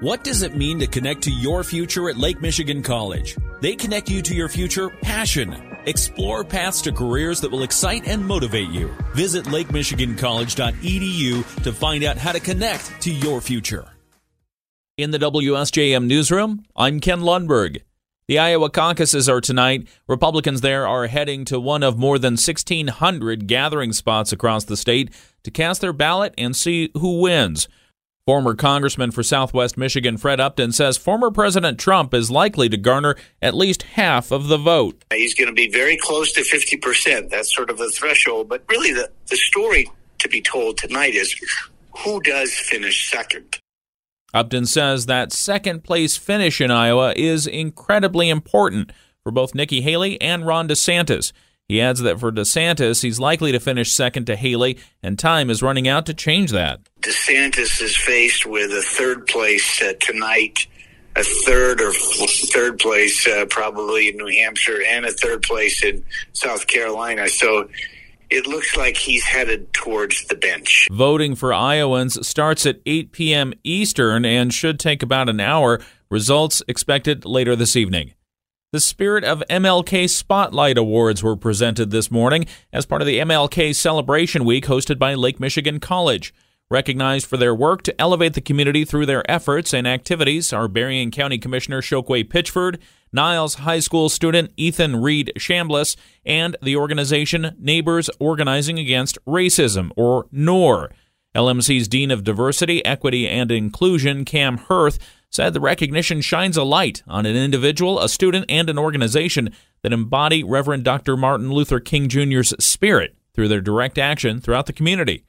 What does it mean to connect to your future at Lake Michigan College? They connect you to your future passion. Explore paths to careers that will excite and motivate you. Visit lakemichigancollege.edu to find out how to connect to your future. In the WSJM newsroom, I'm Ken Lundberg. The Iowa caucuses are tonight. Republicans there are heading to one of more than 1,600 gathering spots across the state to cast their ballot and see who wins. Former Congressman for Southwest Michigan Fred Upton says former President Trump is likely to garner at least half of the vote. He's going to be very close to 50%. That's sort of the threshold. But really, the, the story to be told tonight is who does finish second? Upton says that second place finish in Iowa is incredibly important for both Nikki Haley and Ron DeSantis. He adds that for DeSantis, he's likely to finish second to Haley, and time is running out to change that. DeSantis is faced with a third place uh, tonight, a third or third place uh, probably in New Hampshire, and a third place in South Carolina. So it looks like he's headed towards the bench. Voting for Iowans starts at 8 p.m. Eastern and should take about an hour. Results expected later this evening. The Spirit of MLK Spotlight Awards were presented this morning as part of the MLK Celebration Week hosted by Lake Michigan College. Recognized for their work to elevate the community through their efforts and activities are Berrien County Commissioner Chokwe Pitchford, Niles High School student Ethan Reed Chambliss, and the organization Neighbors Organizing Against Racism, or NOR. LMC's Dean of Diversity, Equity, and Inclusion, Cam Hirth, said the recognition shines a light on an individual, a student, and an organization that embody Reverend Dr. Martin Luther King Jr.'s spirit through their direct action throughout the community.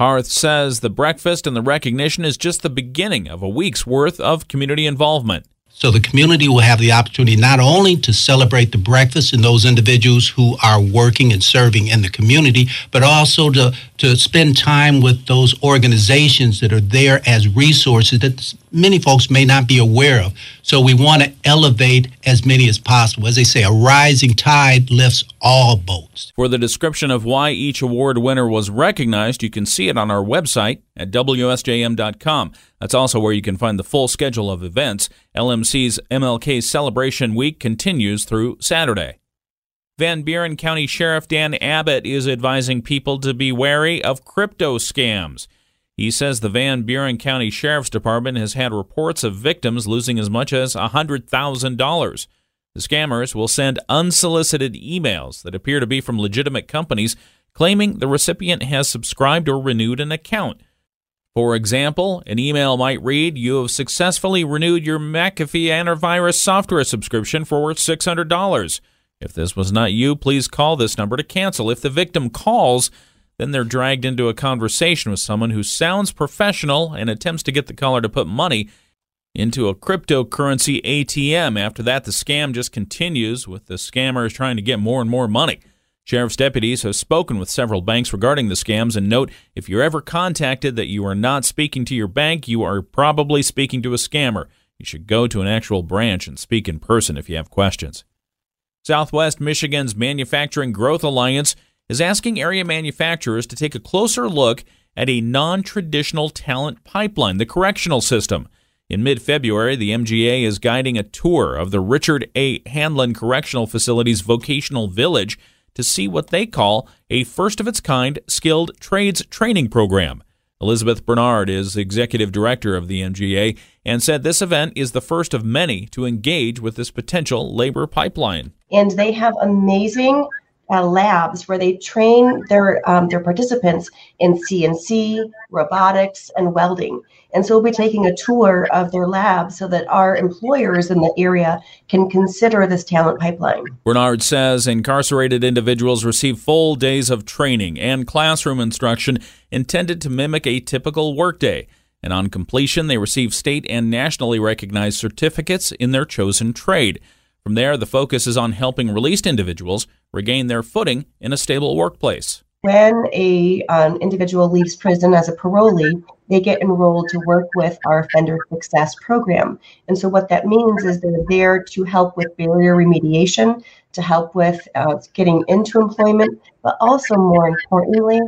Harth says the breakfast and the recognition is just the beginning of a week's worth of community involvement. So the community will have the opportunity not only to celebrate the breakfast and those individuals who are working and serving in the community, but also to, to spend time with those organizations that are there as resources that many folks may not be aware of. So we want to elevate as many as possible. As they say, a rising tide lifts all boats. For the description of why each award winner was recognized, you can see it on our website at WSJM.com. That's also where you can find the full schedule of events. LMC's MLK Celebration Week continues through Saturday. Van Buren County Sheriff Dan Abbott is advising people to be wary of crypto scams. He says the Van Buren County Sheriff's Department has had reports of victims losing as much as $100,000. The scammers will send unsolicited emails that appear to be from legitimate companies claiming the recipient has subscribed or renewed an account. For example, an email might read, You have successfully renewed your McAfee antivirus software subscription for $600. If this was not you, please call this number to cancel. If the victim calls, then they're dragged into a conversation with someone who sounds professional and attempts to get the caller to put money into a cryptocurrency ATM. After that, the scam just continues with the scammers trying to get more and more money. Sheriff's deputies have spoken with several banks regarding the scams and note if you're ever contacted that you are not speaking to your bank, you are probably speaking to a scammer. You should go to an actual branch and speak in person if you have questions. Southwest Michigan's Manufacturing Growth Alliance is asking area manufacturers to take a closer look at a non traditional talent pipeline, the correctional system. In mid February, the MGA is guiding a tour of the Richard A. Handlon Correctional Facility's vocational village to see what they call a first of its kind skilled trades training program. Elizabeth Bernard is executive director of the MGA and said this event is the first of many to engage with this potential labor pipeline. And they have amazing uh, labs where they train their um, their participants in CNC, robotics, and welding. And so we'll be taking a tour of their lab so that our employers in the area can consider this talent pipeline. Bernard says incarcerated individuals receive full days of training and classroom instruction intended to mimic a typical workday. And on completion, they receive state and nationally recognized certificates in their chosen trade. From there, the focus is on helping released individuals regain their footing in a stable workplace. When a an individual leaves prison as a parolee, they get enrolled to work with our offender success program. And so, what that means is they're there to help with barrier remediation, to help with uh, getting into employment, but also more importantly,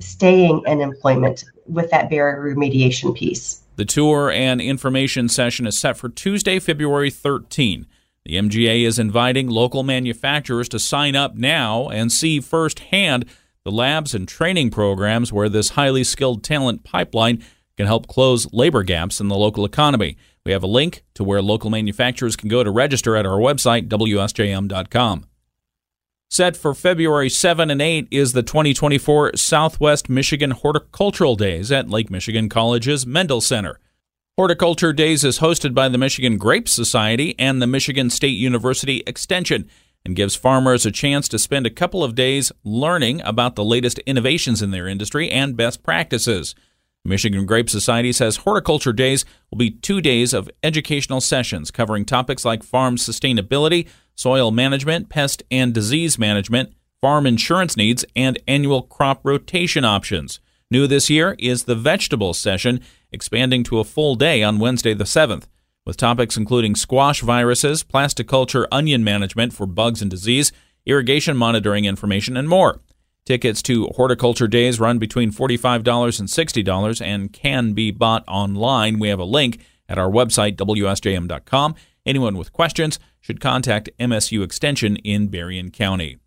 staying in employment with that barrier remediation piece. The tour and information session is set for Tuesday, February 13. The MGA is inviting local manufacturers to sign up now and see firsthand the labs and training programs where this highly skilled talent pipeline can help close labor gaps in the local economy. We have a link to where local manufacturers can go to register at our website, WSJM.com. Set for February 7 and 8 is the 2024 Southwest Michigan Horticultural Days at Lake Michigan College's Mendel Center. Horticulture Days is hosted by the Michigan Grape Society and the Michigan State University Extension and gives farmers a chance to spend a couple of days learning about the latest innovations in their industry and best practices. Michigan Grape Society says Horticulture Days will be two days of educational sessions covering topics like farm sustainability, soil management, pest and disease management, farm insurance needs, and annual crop rotation options. New this year is the vegetable session, expanding to a full day on Wednesday the 7th, with topics including squash viruses, plasticulture onion management for bugs and disease, irrigation monitoring information, and more. Tickets to Horticulture Days run between $45 and $60 and can be bought online. We have a link at our website, WSJM.com. Anyone with questions should contact MSU Extension in Berrien County.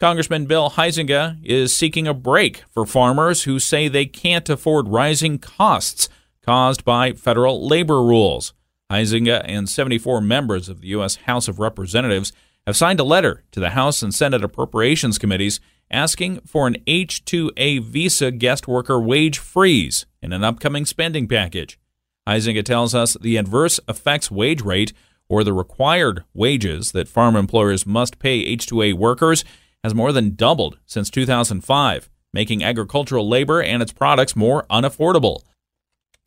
Congressman Bill Huizenga is seeking a break for farmers who say they can't afford rising costs caused by federal labor rules. Huizenga and 74 members of the U.S. House of Representatives have signed a letter to the House and Senate Appropriations Committees asking for an H 2A visa guest worker wage freeze in an upcoming spending package. Huizenga tells us the adverse effects wage rate or the required wages that farm employers must pay H2A workers has more than doubled since 2005, making agricultural labor and its products more unaffordable.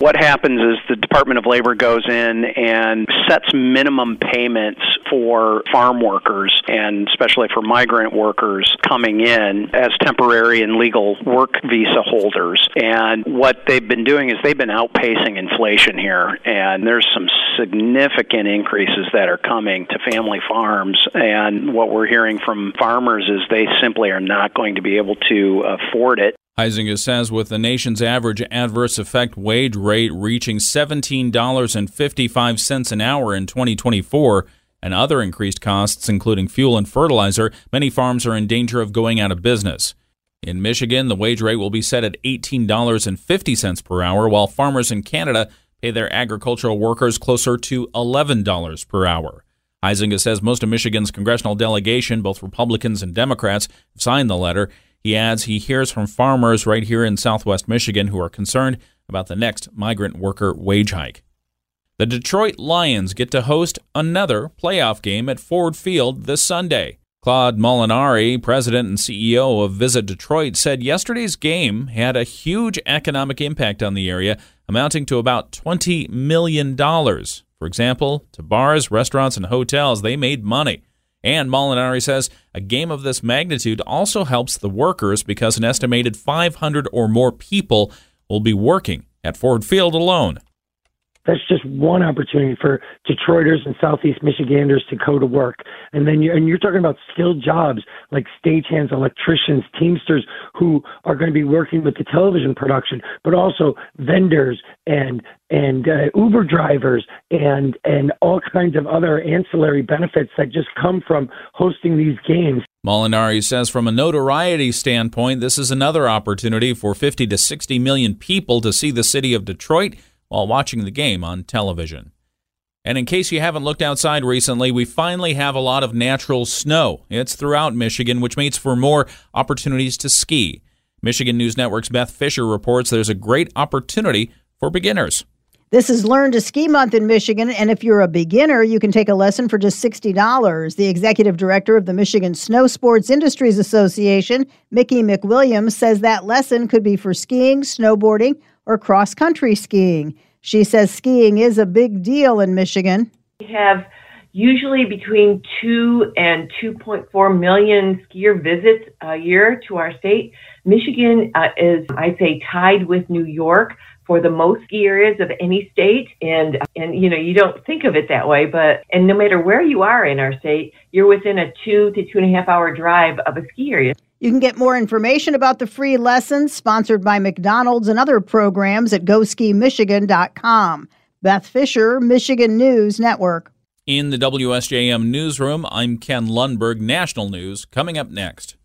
What happens is the Department of Labor goes in and sets minimum payments for farm workers and especially for migrant workers coming in as temporary and legal work visa holders. And what they've been doing is they've been outpacing inflation here, and there's some significant increases that are coming to family farms. And what we're hearing from farmers is they simply are not going to be able to afford it. Huizenga says with the nation's average adverse effect wage rate reaching $17.55 an hour in 2024 and other increased costs, including fuel and fertilizer, many farms are in danger of going out of business. In Michigan, the wage rate will be set at $18.50 per hour, while farmers in Canada pay their agricultural workers closer to $11 per hour. Huizenga says most of Michigan's congressional delegation, both Republicans and Democrats, have signed the letter. He adds he hears from farmers right here in southwest Michigan who are concerned about the next migrant worker wage hike. The Detroit Lions get to host another playoff game at Ford Field this Sunday. Claude Molinari, president and CEO of Visit Detroit, said yesterday's game had a huge economic impact on the area, amounting to about $20 million. For example, to bars, restaurants, and hotels, they made money. And Molinari says a game of this magnitude also helps the workers because an estimated 500 or more people will be working at Ford Field alone. That's just one opportunity for Detroiters and Southeast Michiganders to go to work. And then you're, and you're talking about skilled jobs like stagehands, electricians, teamsters who are going to be working with the television production, but also vendors and and uh, Uber drivers and and all kinds of other ancillary benefits that just come from hosting these games. Molinari says from a notoriety standpoint, this is another opportunity for 50 to 60 million people to see the city of Detroit while watching the game on television. And in case you haven't looked outside recently, we finally have a lot of natural snow. It's throughout Michigan, which makes for more opportunities to ski. Michigan News Network's Beth Fisher reports there's a great opportunity for beginners. This is Learn to Ski Month in Michigan, and if you're a beginner, you can take a lesson for just $60. The executive director of the Michigan Snow Sports Industries Association, Mickey MacWilliams, says that lesson could be for skiing, snowboarding, or cross country skiing. She says skiing is a big deal in Michigan. We have usually between 2 and 2.4 million skier visits a year to our state. Michigan uh, is, I'd say, tied with New York for the most ski areas of any state and and you know you don't think of it that way but and no matter where you are in our state you're within a two to two and a half hour drive of a ski area You can get more information about the free lessons sponsored by McDonald's and other programs at goskimichigan.com. Beth Fisher, Michigan News Network. In the WSJM newsroom, I'm Ken Lundberg. National news coming up next.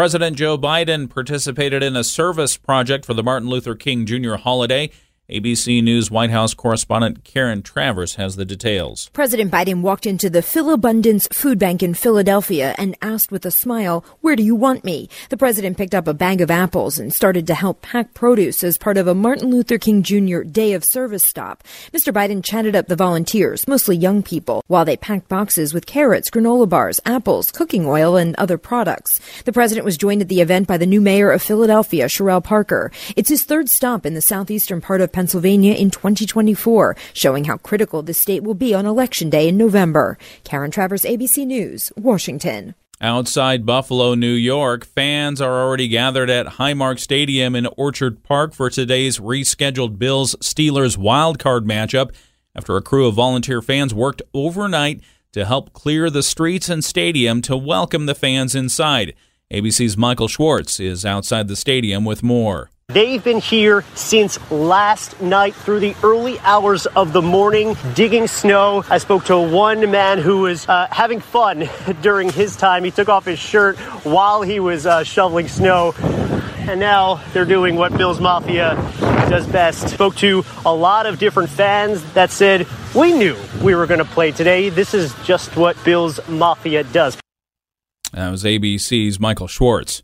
President Joe Biden participated in a service project for the Martin Luther King Jr. holiday. ABC News White House correspondent Karen Travers has the details. President Biden walked into the Philabundance Food Bank in Philadelphia and asked with a smile, Where do you want me? The president picked up a bag of apples and started to help pack produce as part of a Martin Luther King Jr. Day of Service stop. Mr. Biden chatted up the volunteers, mostly young people, while they packed boxes with carrots, granola bars, apples, cooking oil, and other products. The president was joined at the event by the new mayor of Philadelphia, Cherelle Parker. It's his third stop in the southeastern part of Pennsylvania in 2024, showing how critical the state will be on Election Day in November. Karen Travers, ABC News, Washington. Outside Buffalo, New York, fans are already gathered at Highmark Stadium in Orchard Park for today's rescheduled Bills Steelers wildcard matchup after a crew of volunteer fans worked overnight to help clear the streets and stadium to welcome the fans inside. ABC's Michael Schwartz is outside the stadium with more. They've been here since last night through the early hours of the morning digging snow. I spoke to one man who was uh, having fun during his time. He took off his shirt while he was uh, shoveling snow. And now they're doing what Bills Mafia does best. Spoke to a lot of different fans that said, We knew we were going to play today. This is just what Bills Mafia does. That was ABC's Michael Schwartz.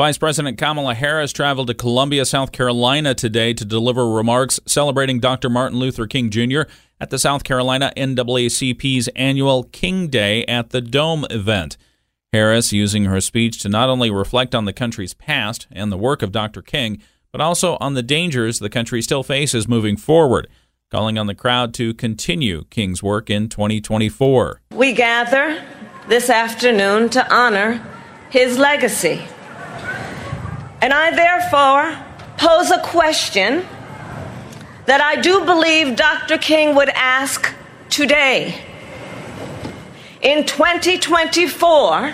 Vice President Kamala Harris traveled to Columbia, South Carolina today to deliver remarks celebrating Dr. Martin Luther King Jr. at the South Carolina NAACP's annual King Day at the Dome event. Harris using her speech to not only reflect on the country's past and the work of Dr. King, but also on the dangers the country still faces moving forward, calling on the crowd to continue King's work in 2024. We gather this afternoon to honor his legacy and I therefore pose a question that I do believe Dr. King would ask today. In 2024,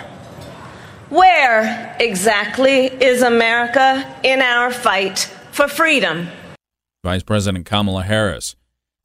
where exactly is America in our fight for freedom? Vice President Kamala Harris.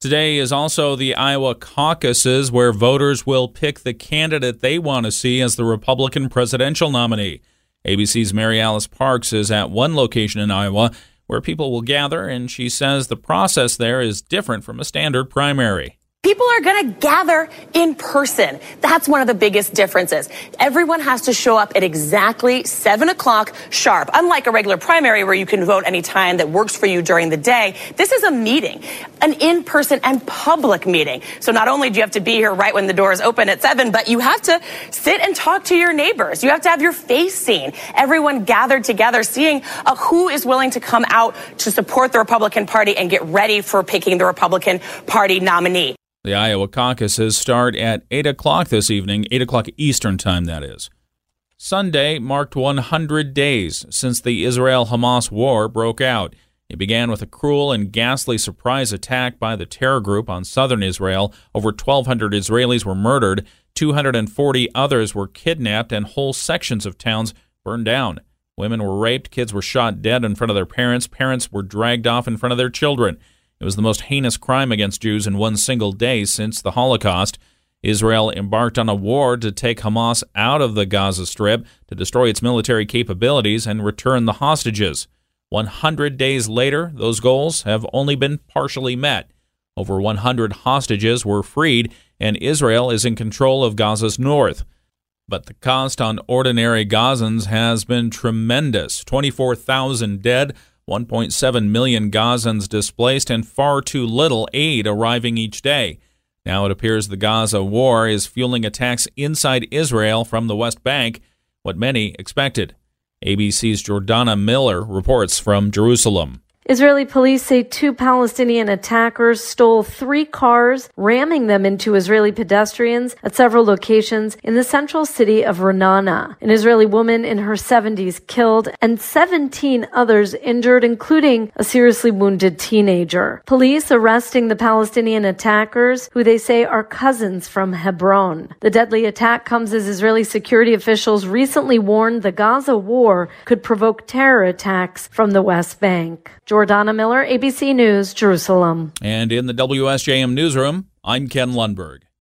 Today is also the Iowa caucuses, where voters will pick the candidate they want to see as the Republican presidential nominee. ABC's MaryAlice Parks is at one location in Iowa where people will gather, and she says the process there is different from a standard primary. People are going to gather in person. That's one of the biggest differences. Everyone has to show up at exactly 7 o'clock sharp. Unlike a regular primary where you can vote any time that works for you during the day, this is a meeting, an in person and public meeting. So not only do you have to be here right when the doors open at 7, but you have to sit and talk to your neighbors. You have to have your face seen. Everyone gathered together, seeing uh, who is willing to come out to support the Republican Party and get ready for picking the Republican Party nominee. The Iowa caucuses start at 8 o'clock this evening, 8 o'clock Eastern Time, that is. Sunday marked 100 days since the Israel Hamas war broke out. It began with a cruel and ghastly surprise attack by the terror group on southern Israel. Over 1,200 Israelis were murdered, 240 others were kidnapped, and whole sections of towns burned down. Women were raped, kids were shot dead in front of their parents, parents were dragged off in front of their children. It was the most heinous crime against Jews in one single day since the Holocaust. Israel embarked on a war to take Hamas out of the Gaza Strip, to destroy its military capabilities, and return the hostages. 100 days later, those goals have only been partially met. Over 100 hostages were freed, and Israel is in control of Gaza's north. But the cost on ordinary Gazans has been tremendous 24,000 dead, 1.7 million Gazans displaced, and far too little aid arriving each day. Now it appears the Gaza war is fueling attacks inside Israel from the West Bank, what many expected. ABC's Jordana Miller reports from Jerusalem. Israeli police say two Palestinian attackers stole three cars, ramming them into Israeli pedestrians at several locations in the central city of Ra'anana. An Israeli woman in her 70s killed and 17 others injured, including a seriously wounded teenager. Police arresting the Palestinian attackers, who they say are cousins from Hebron. The deadly attack comes as Israeli security officials recently warned the Gaza war could provoke terror attacks from the West Bank. Jordana Miller, ABC News, Jerusalem. And in the WSJM newsroom, I'm Ken Lundberg.